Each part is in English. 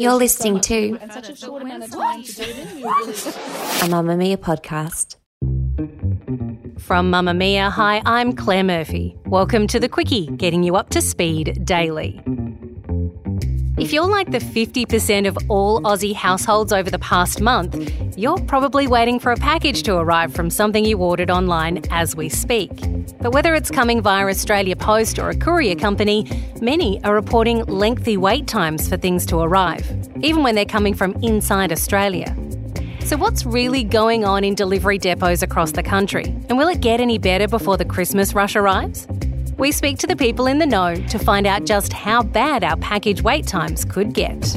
You're listening to a Mamamia podcast. From Mamamia, hi, I'm Claire Murphy. Welcome to the Quicky, getting you up to speed daily. If you're like the 50% of all Aussie households over the past month, you're probably waiting for a package to arrive from something you ordered online as we speak. But whether it's coming via Australia Post or a courier company, many are reporting lengthy wait times for things to arrive, even when they're coming from inside Australia. So, what's really going on in delivery depots across the country? And will it get any better before the Christmas rush arrives? We speak to the people in the know to find out just how bad our package wait times could get.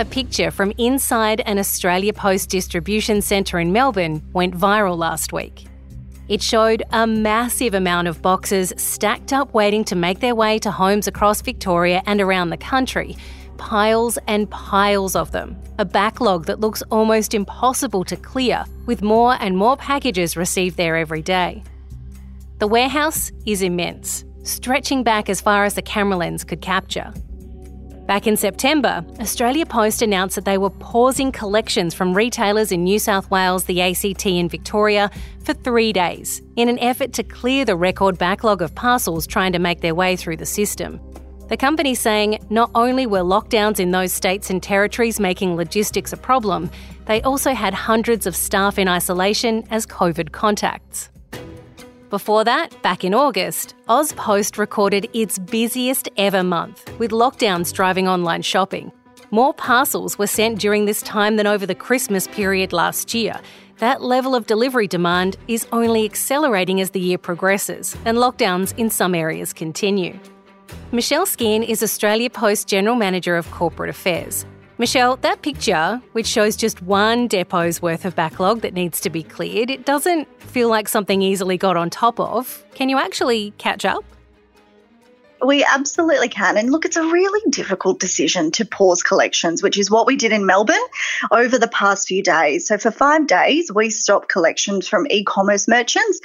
A picture from inside an Australia Post distribution centre in Melbourne went viral last week. It showed a massive amount of boxes stacked up waiting to make their way to homes across Victoria and around the country. Piles and piles of them. A backlog that looks almost impossible to clear, with more and more packages received there every day. The warehouse is immense, stretching back as far as the camera lens could capture. Back in September, Australia Post announced that they were pausing collections from retailers in New South Wales, the ACT, and Victoria for three days in an effort to clear the record backlog of parcels trying to make their way through the system. The company saying not only were lockdowns in those states and territories making logistics a problem, they also had hundreds of staff in isolation as COVID contacts. Before that, back in August, AusPost recorded its busiest ever month, with lockdowns driving online shopping. More parcels were sent during this time than over the Christmas period last year. That level of delivery demand is only accelerating as the year progresses, and lockdowns in some areas continue. Michelle Skehan is Australia Post General Manager of Corporate Affairs. Michelle, that picture, which shows just one depot's worth of backlog that needs to be cleared, it doesn't feel like something easily got on top of. Can you actually catch up? We absolutely can. And look, it's a really difficult decision to pause collections, which is what we did in Melbourne over the past few days. So, for five days, we stopped collections from e commerce merchants.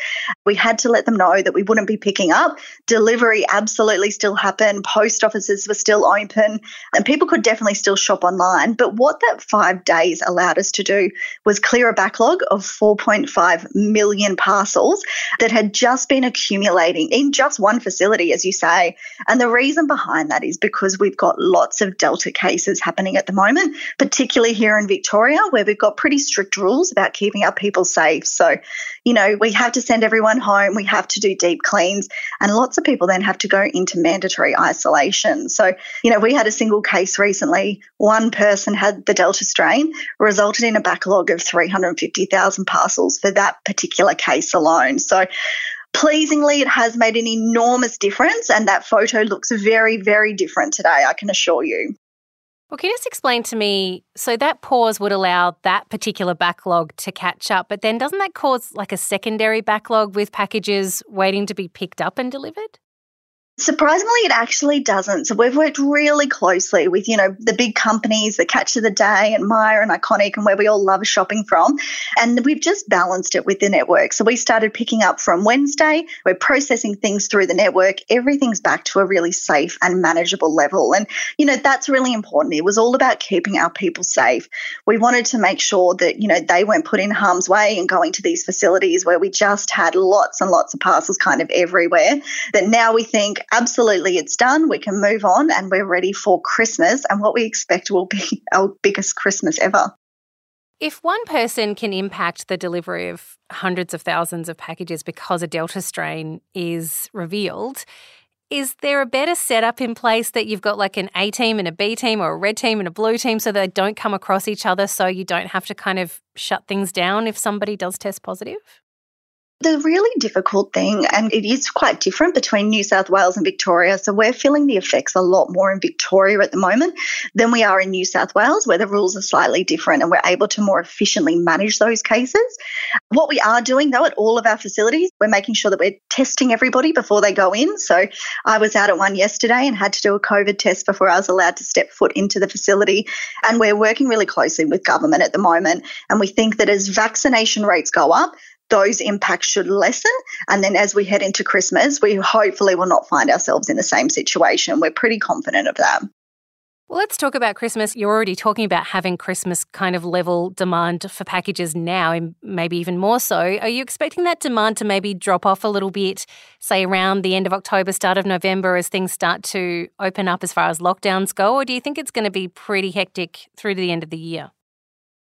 We had to let them know that we wouldn't be picking up. Delivery absolutely still happened. Post offices were still open, and people could definitely still shop online. But what that five days allowed us to do was clear a backlog of 4.5 million parcels that had just been accumulating in just one facility, as you say. And the reason behind that is because we've got lots of Delta cases happening at the moment, particularly here in Victoria, where we've got pretty strict rules about keeping our people safe. So, you know, we have to send everyone home, we have to do deep cleans, and lots of people then have to go into mandatory isolation. So, you know, we had a single case recently. One person had the Delta strain, resulted in a backlog of 350,000 parcels for that particular case alone. So, pleasingly, it has made an enormous difference, and that photo looks very, very different today, I can assure you. Well, can you just explain to me? So, that pause would allow that particular backlog to catch up, but then doesn't that cause like a secondary backlog with packages waiting to be picked up and delivered? Surprisingly, it actually doesn't. So we've worked really closely with, you know, the big companies, the Catch of the Day and Myer and Iconic and where we all love shopping from. And we've just balanced it with the network. So we started picking up from Wednesday. We're processing things through the network. Everything's back to a really safe and manageable level. And, you know, that's really important. It was all about keeping our people safe. We wanted to make sure that, you know, they weren't put in harm's way and going to these facilities where we just had lots and lots of parcels kind of everywhere. That now we think, absolutely it's done. We can move on and we're ready for Christmas and what we expect will be our biggest Christmas ever. If one person can impact the delivery of hundreds of thousands of packages because a Delta strain is revealed, is there a better setup in place that you've got like an A team and a B team or a red team and a blue team so they don't come across each other so you don't have to kind of shut things down if somebody does test positive? The really difficult thing, and it is quite different between New South Wales and Victoria. So we're feeling the effects a lot more in Victoria at the moment than we are in New South Wales, where the rules are slightly different and we're able to more efficiently manage those cases. What we are doing, though, at all of our facilities, we're making sure that we're testing everybody before they go in. So I was out at one yesterday and had to do a COVID test before I was allowed to step foot into the facility. And we're working really closely with government at the moment. And we think that as vaccination rates go up, those impacts should lessen. And then as we head into Christmas, we hopefully will not find ourselves in the same situation. We're pretty confident of that. Well, let's talk about Christmas. You're already talking about having Christmas kind of level demand for packages now, and maybe even more so. Are you expecting that demand to maybe drop off a little bit, say around the end of October, start of November, as things start to open up as far as lockdowns go? Or do you think it's going to be pretty hectic through to the end of the year?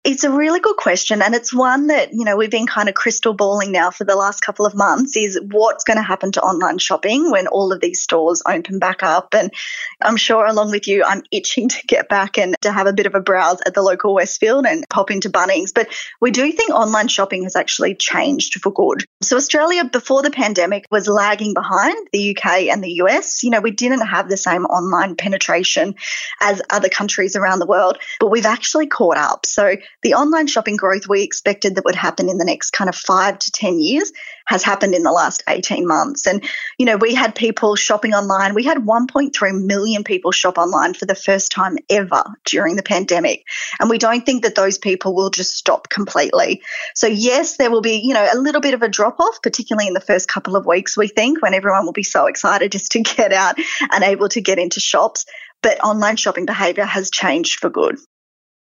It's a really good question. And it's one that, you know, we've been kind of crystal balling now for the last couple of months is what's going to happen to online shopping when all of these stores open back up. And I'm sure along with you, I'm itching to get back and to have a bit of a browse at the local Westfield and pop into Bunnings. But we do think online shopping has actually changed for good. So Australia before the pandemic was lagging behind the UK and the US. You know, we didn't have the same online penetration as other countries around the world, but we've actually caught up. So the online shopping growth we expected that would happen in the next kind of five to 10 years has happened in the last 18 months. And, you know, we had people shopping online. We had 1.3 million people shop online for the first time ever during the pandemic. And we don't think that those people will just stop completely. So, yes, there will be, you know, a little bit of a drop off, particularly in the first couple of weeks, we think, when everyone will be so excited just to get out and able to get into shops. But online shopping behavior has changed for good.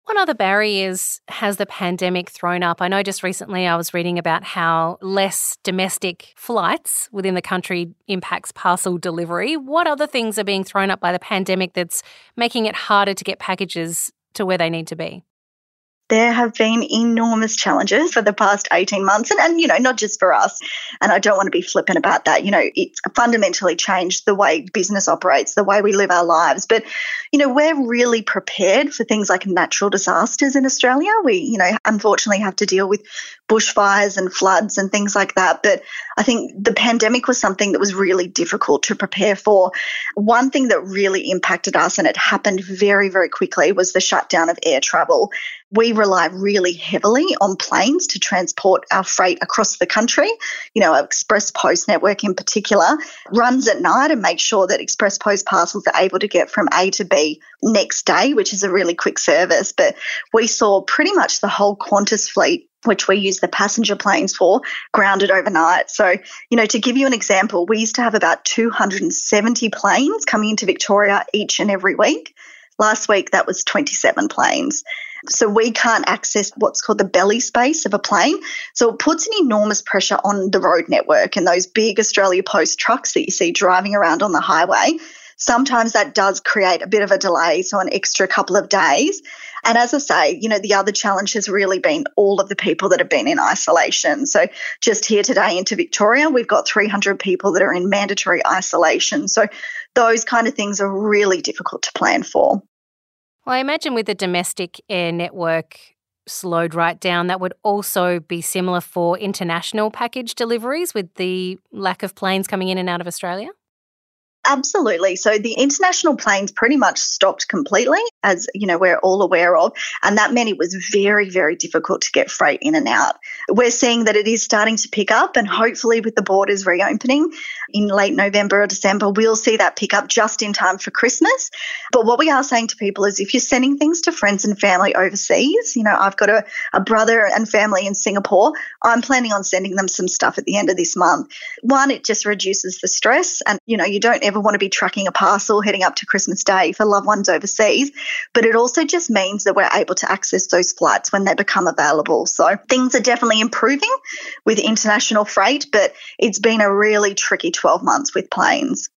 What other barriers has the pandemic thrown up? I know just recently I was reading about how less domestic flights within the country impacts parcel delivery. What other things are being thrown up by the pandemic that's making it harder to get packages to where they need to be? There have been enormous challenges for the past 18 months. And, and, you know, not just for us. And I don't want to be flippant about that. You know, it's fundamentally changed the way business operates, the way we live our lives. But, you know, we're really prepared for things like natural disasters in Australia. We, you know, unfortunately have to deal with bushfires and floods and things like that. But I think the pandemic was something that was really difficult to prepare for. One thing that really impacted us, and it happened very, very quickly, was the shutdown of air travel we rely really heavily on planes to transport our freight across the country. You know, Express Post network in particular runs at night and makes sure that Express Post parcels are able to get from A to B next day, which is a really quick service. But we saw pretty much the whole Qantas fleet which we use the passenger planes for, grounded overnight. So, you know, to give you an example, we used to have about 270 planes coming into Victoria each and every week. Last week, that was 27 planes. So we can't access what's called the belly space of a plane. So it puts an enormous pressure on the road network and those big Australia Post trucks that you see driving around on the highway. Sometimes that does create a bit of a delay, so an extra couple of days. And as I say, you know, the other challenge has really been all of the people that have been in isolation. So just here today into Victoria, we've got 300 people that are in mandatory isolation. So those kind of things are really difficult to plan for. Well, I imagine with the domestic air network slowed right down, that would also be similar for international package deliveries with the lack of planes coming in and out of Australia? Absolutely. So the international planes pretty much stopped completely, as you know, we're all aware of, and that meant it was very, very difficult to get freight in and out. We're seeing that it is starting to pick up, and hopefully, with the borders reopening, in late November or December, we'll see that pick up just in time for Christmas. But what we are saying to people is if you're sending things to friends and family overseas, you know, I've got a, a brother and family in Singapore, I'm planning on sending them some stuff at the end of this month. One, it just reduces the stress. And, you know, you don't ever want to be tracking a parcel heading up to Christmas Day for loved ones overseas. But it also just means that we're able to access those flights when they become available. So things are definitely improving with international freight, but it's been a really tricky 12 months with planes.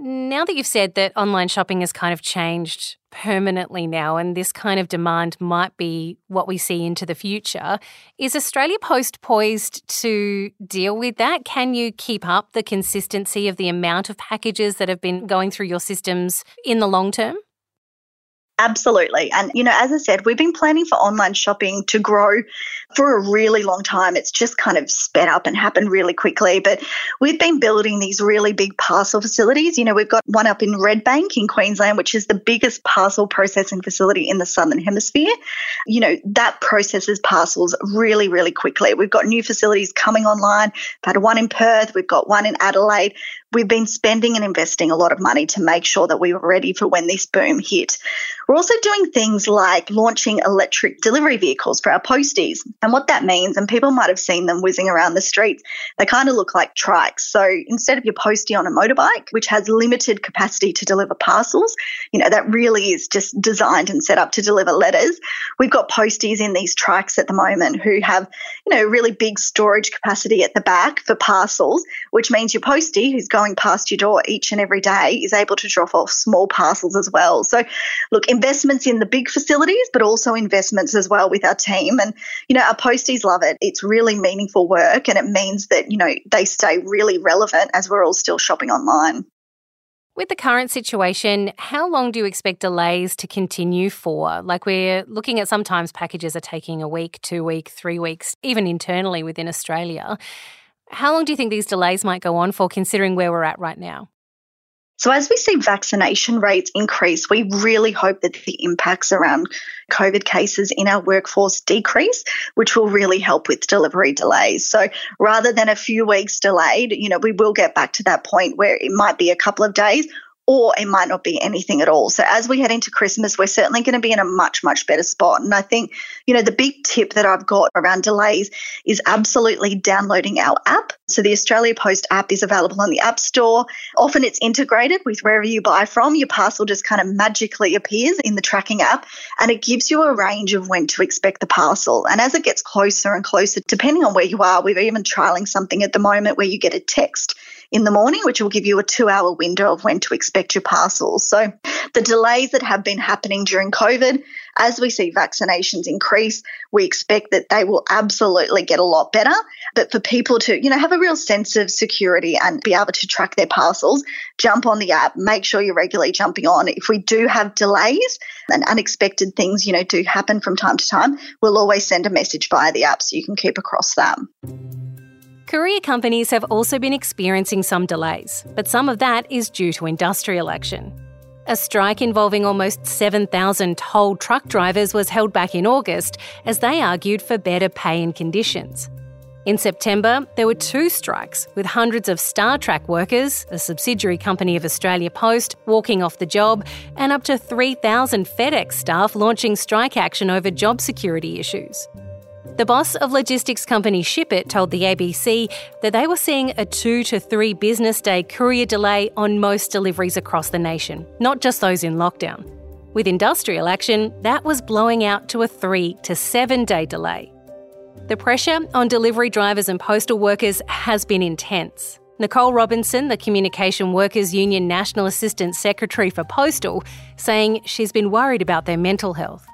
Now that you've said that online shopping has kind of changed permanently now, and this kind of demand might be what we see into the future, is Australia Post poised to deal with that? Can you keep up the consistency of the amount of packages that have been going through your systems in the long term? Absolutely. And, you know, as I said, we've been planning for online shopping to grow for a really long time. It's just kind of sped up and happened really quickly. But we've been building these really big parcel facilities. You know, we've got one up in Redbank in Queensland, which is the biggest parcel processing facility in the Southern Hemisphere. You know, that processes parcels really, really quickly. We've got new facilities coming online. We've had one in Perth, we've got one in Adelaide. We've been spending and investing a lot of money to make sure that we were ready for when this boom hit. We're also doing things like launching electric delivery vehicles for our posties. And what that means, and people might have seen them whizzing around the streets, they kind of look like trikes. So instead of your postie on a motorbike, which has limited capacity to deliver parcels, you know, that really is just designed and set up to deliver letters. We've got posties in these trikes at the moment who have, you know, really big storage capacity at the back for parcels, which means your postie who's going past your door each and every day is able to drop off small parcels as well. So, look, investments in the big facilities, but also investments as well with our team. And, you know, our posties love it. It's really meaningful work and it means that, you know, they stay really relevant as we're all still shopping online. With the current situation, how long do you expect delays to continue for? Like we're looking at sometimes packages are taking a week, two week, three weeks, even internally within Australia. How long do you think these delays might go on for, considering where we're at right now? So, as we see vaccination rates increase, we really hope that the impacts around COVID cases in our workforce decrease, which will really help with delivery delays. So, rather than a few weeks delayed, you know, we will get back to that point where it might be a couple of days or it might not be anything at all. So as we head into Christmas, we're certainly going to be in a much, much better spot. And I think, you know, the big tip that I've got around delays is absolutely downloading our app. So the Australia Post app is available on the App Store. Often it's integrated with wherever you buy from. Your parcel just kind of magically appears in the tracking app and it gives you a range of when to expect the parcel. And as it gets closer and closer, depending on where you are, we're even trialing something at the moment where you get a text in the morning, which will give you a two hour window of when to expect your parcels. So the delays that have been happening during COVID, as we see vaccinations increase, we expect that they will absolutely get a lot better. But for people to, you know, have a real sense of security and be able to track their parcels, jump on the app, make sure you're regularly jumping on. If we do have delays and unexpected things, you know, do happen from time to time, we'll always send a message via the app so you can keep across that. Courier companies have also been experiencing some delays, but some of that is due to industrial action. A strike involving almost 7,000 Toll truck drivers was held back in August as they argued for better pay and conditions. In September, there were two strikes, with hundreds of StarTrack workers, a subsidiary company of Australia Post, walking off the job, and up to 3,000 FedEx staff launching strike action over job security issues. The boss of logistics company Shippit told the ABC that they were seeing a two to three business day courier delay on most deliveries across the nation, not just those in lockdown. With industrial action, that was blowing out to a three to seven day delay. The pressure on delivery drivers and postal workers has been intense. Nicole Robinson, the Communication Workers Union National Assistant Secretary for Postal, saying she's been worried about their mental health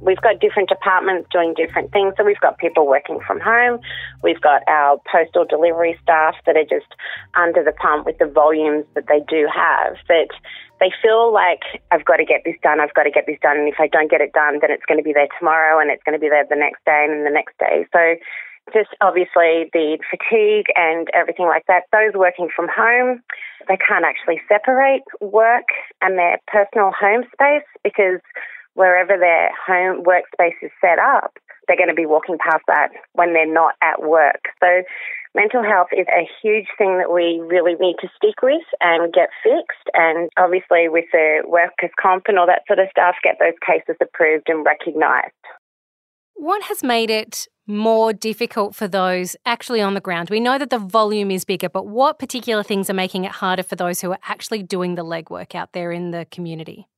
we've got different departments doing different things. So we've got people working from home. We've got our postal delivery staff that are just under the pump with the volumes that they do have. But they feel like I've got to get this done. I've got to get this done. And if I don't get it done, then it's going to be there tomorrow and it's going to be there the next day and the next day. So just obviously the fatigue and everything like that. Those working from home, they can't actually separate work and their personal home space because wherever their home workspace is set up, they're going to be walking past that when they're not at work. So mental health is a huge thing that we really need to stick with and get fixed. And obviously, with the workers' comp and all that sort of stuff, get those cases approved and recognised. What has made it more difficult for those actually on the ground? We know that the volume is bigger, but what particular things are making it harder for those who are actually doing the legwork out there in the community?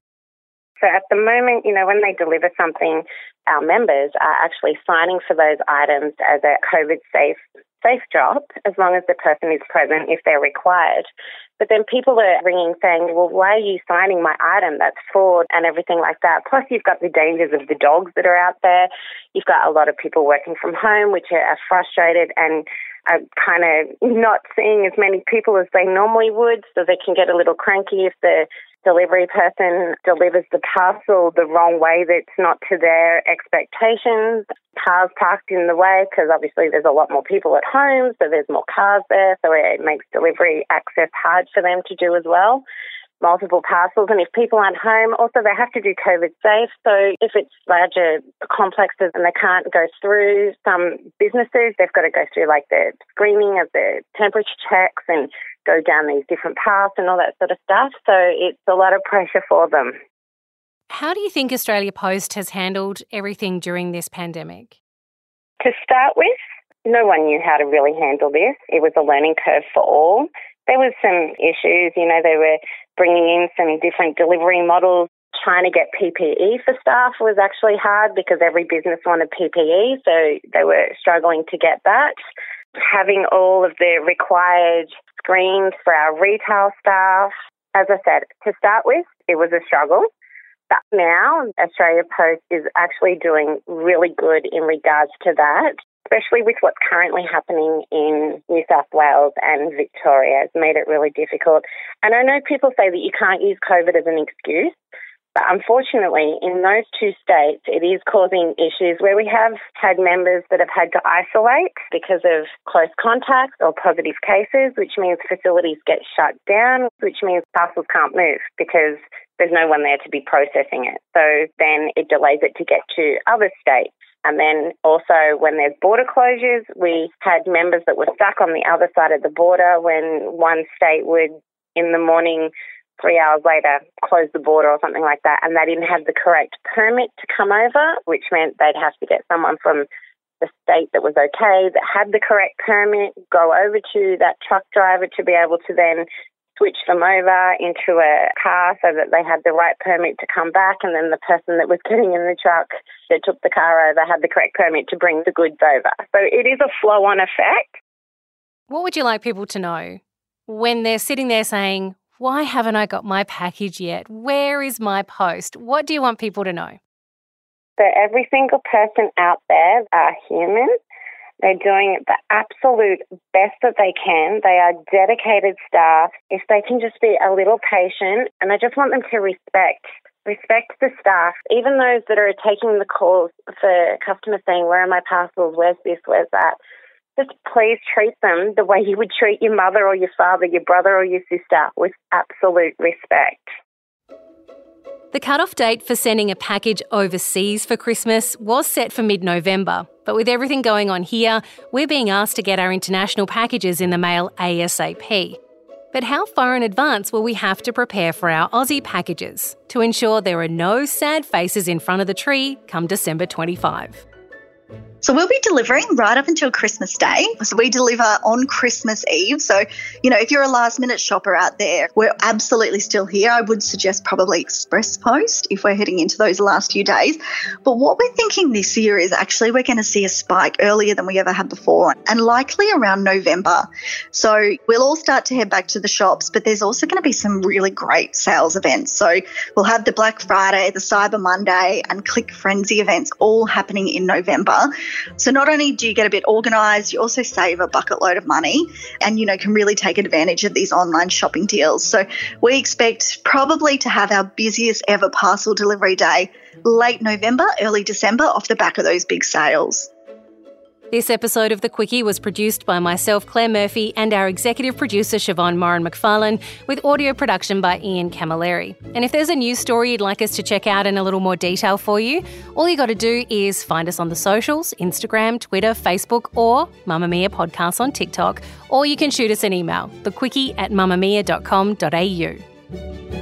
So at the moment, you know, when they deliver something, our members are actually signing for those items as a COVID safe safe drop as long as the person is present if they're required. But then people are ringing saying, well, why are you signing my item? That's fraud and everything like that. Plus, you've got the dangers of the dogs that are out there. You've got a lot of people working from home, which are, frustrated and are kind of not seeing as many people as they normally would, so they can get a little cranky if the delivery person delivers the parcel the wrong way that's not to their expectations. Cars parked in the way because obviously there's a lot more people at home, so there's more cars there, so it makes delivery access hard for them to do as well. Multiple parcels, and if people aren't home, also they have to do COVID safe. So if it's larger complexes and they can't go through some businesses, they've got to go through like the screening of the temperature checks and go down these different paths and all that sort of stuff. So it's a lot of pressure for them. How do you think Australia Post has handled everything during this pandemic? To start with, no one knew how to really handle this. It was a learning curve for all. There was some issues, you know, they were bringing in some different delivery models. Trying to get PPE for staff was actually hard because every business wanted PPE, so they were struggling to get that. Having all of the required screens for our retail staff. As I said, to start with, it was a struggle. But now Australia Post is actually doing really good in regards to that, especially with what's currently happening in New South Wales and Victoria. It's made it really difficult. And I know people say that you can't use COVID as an excuse, but unfortunately, in those two states, it is causing issues where we have had members that have had to isolate because of close contacts or positive cases, which means facilities get shut down, which means parcels can't move because there's no one there to be processing it. So then it delays it to get to other states. And then also when there's border closures, we had members that were stuck on the other side of the border when one state would in the morning three hours later close the border or something like that, and they didn't have the correct permit to come over, which meant they'd have to get someone from the state that was okay, that had the correct permit, go over to that truck driver to be able to then switch them over into a car so that they had the right permit to come back, and then the person that was getting in the truck that took the car over had the correct permit to bring the goods over. So it is a flow on effect. What would you like people to know when they're sitting there saying, why haven't I got my package yet? Where is my post? What do you want people to know? So, every single person out there are human. They're doing the absolute best that they can. They are dedicated staff. If they can just be a little patient, and I just want them to respect respect the staff, even those that are taking the calls for customers saying, Where are my parcels? Where's this? Where's that? Just please treat them the way you would treat your mother or your father, your brother or your sister with absolute respect. The cut-off date for sending a package overseas for Christmas was set for mid November, but with everything going on here, we're being asked to get our international packages in the mail ASAP. But how far in advance will we have to prepare for our Aussie packages to ensure there are no sad faces in front of the tree come December 25? So we'll be delivering right up until Christmas Day. So we deliver on Christmas Eve. So, you know, if you're a last minute shopper out there, we're absolutely still here. I would suggest probably Express Post if we're heading into those last few days. But what we're thinking this year is actually we're going to see a spike earlier than we ever had before and likely around November. So we'll all start to head back to the shops, but there's also going to be some really great sales events. So we'll have the Black Friday, the Cyber Monday, and Click Frenzy events all happening in November. So not only do you get a bit organized, you also save a bucket load of money and, you know, can really take advantage of these online shopping deals. So we expect probably to have our busiest ever parcel delivery day late November, early December off the back of those big sales. This episode of The Quicky was produced by myself, Claire Murphy, and our executive producer, Siobhan Moran McFarlane, with audio production by Ian Camilleri. And if there's a news story you'd like us to check out in a little more detail for you, all you got to do is find us on the socials Instagram, Twitter, Facebook, or Mamamia Podcast on TikTok, or you can shoot us an email, thequicky at mamamia.com.au.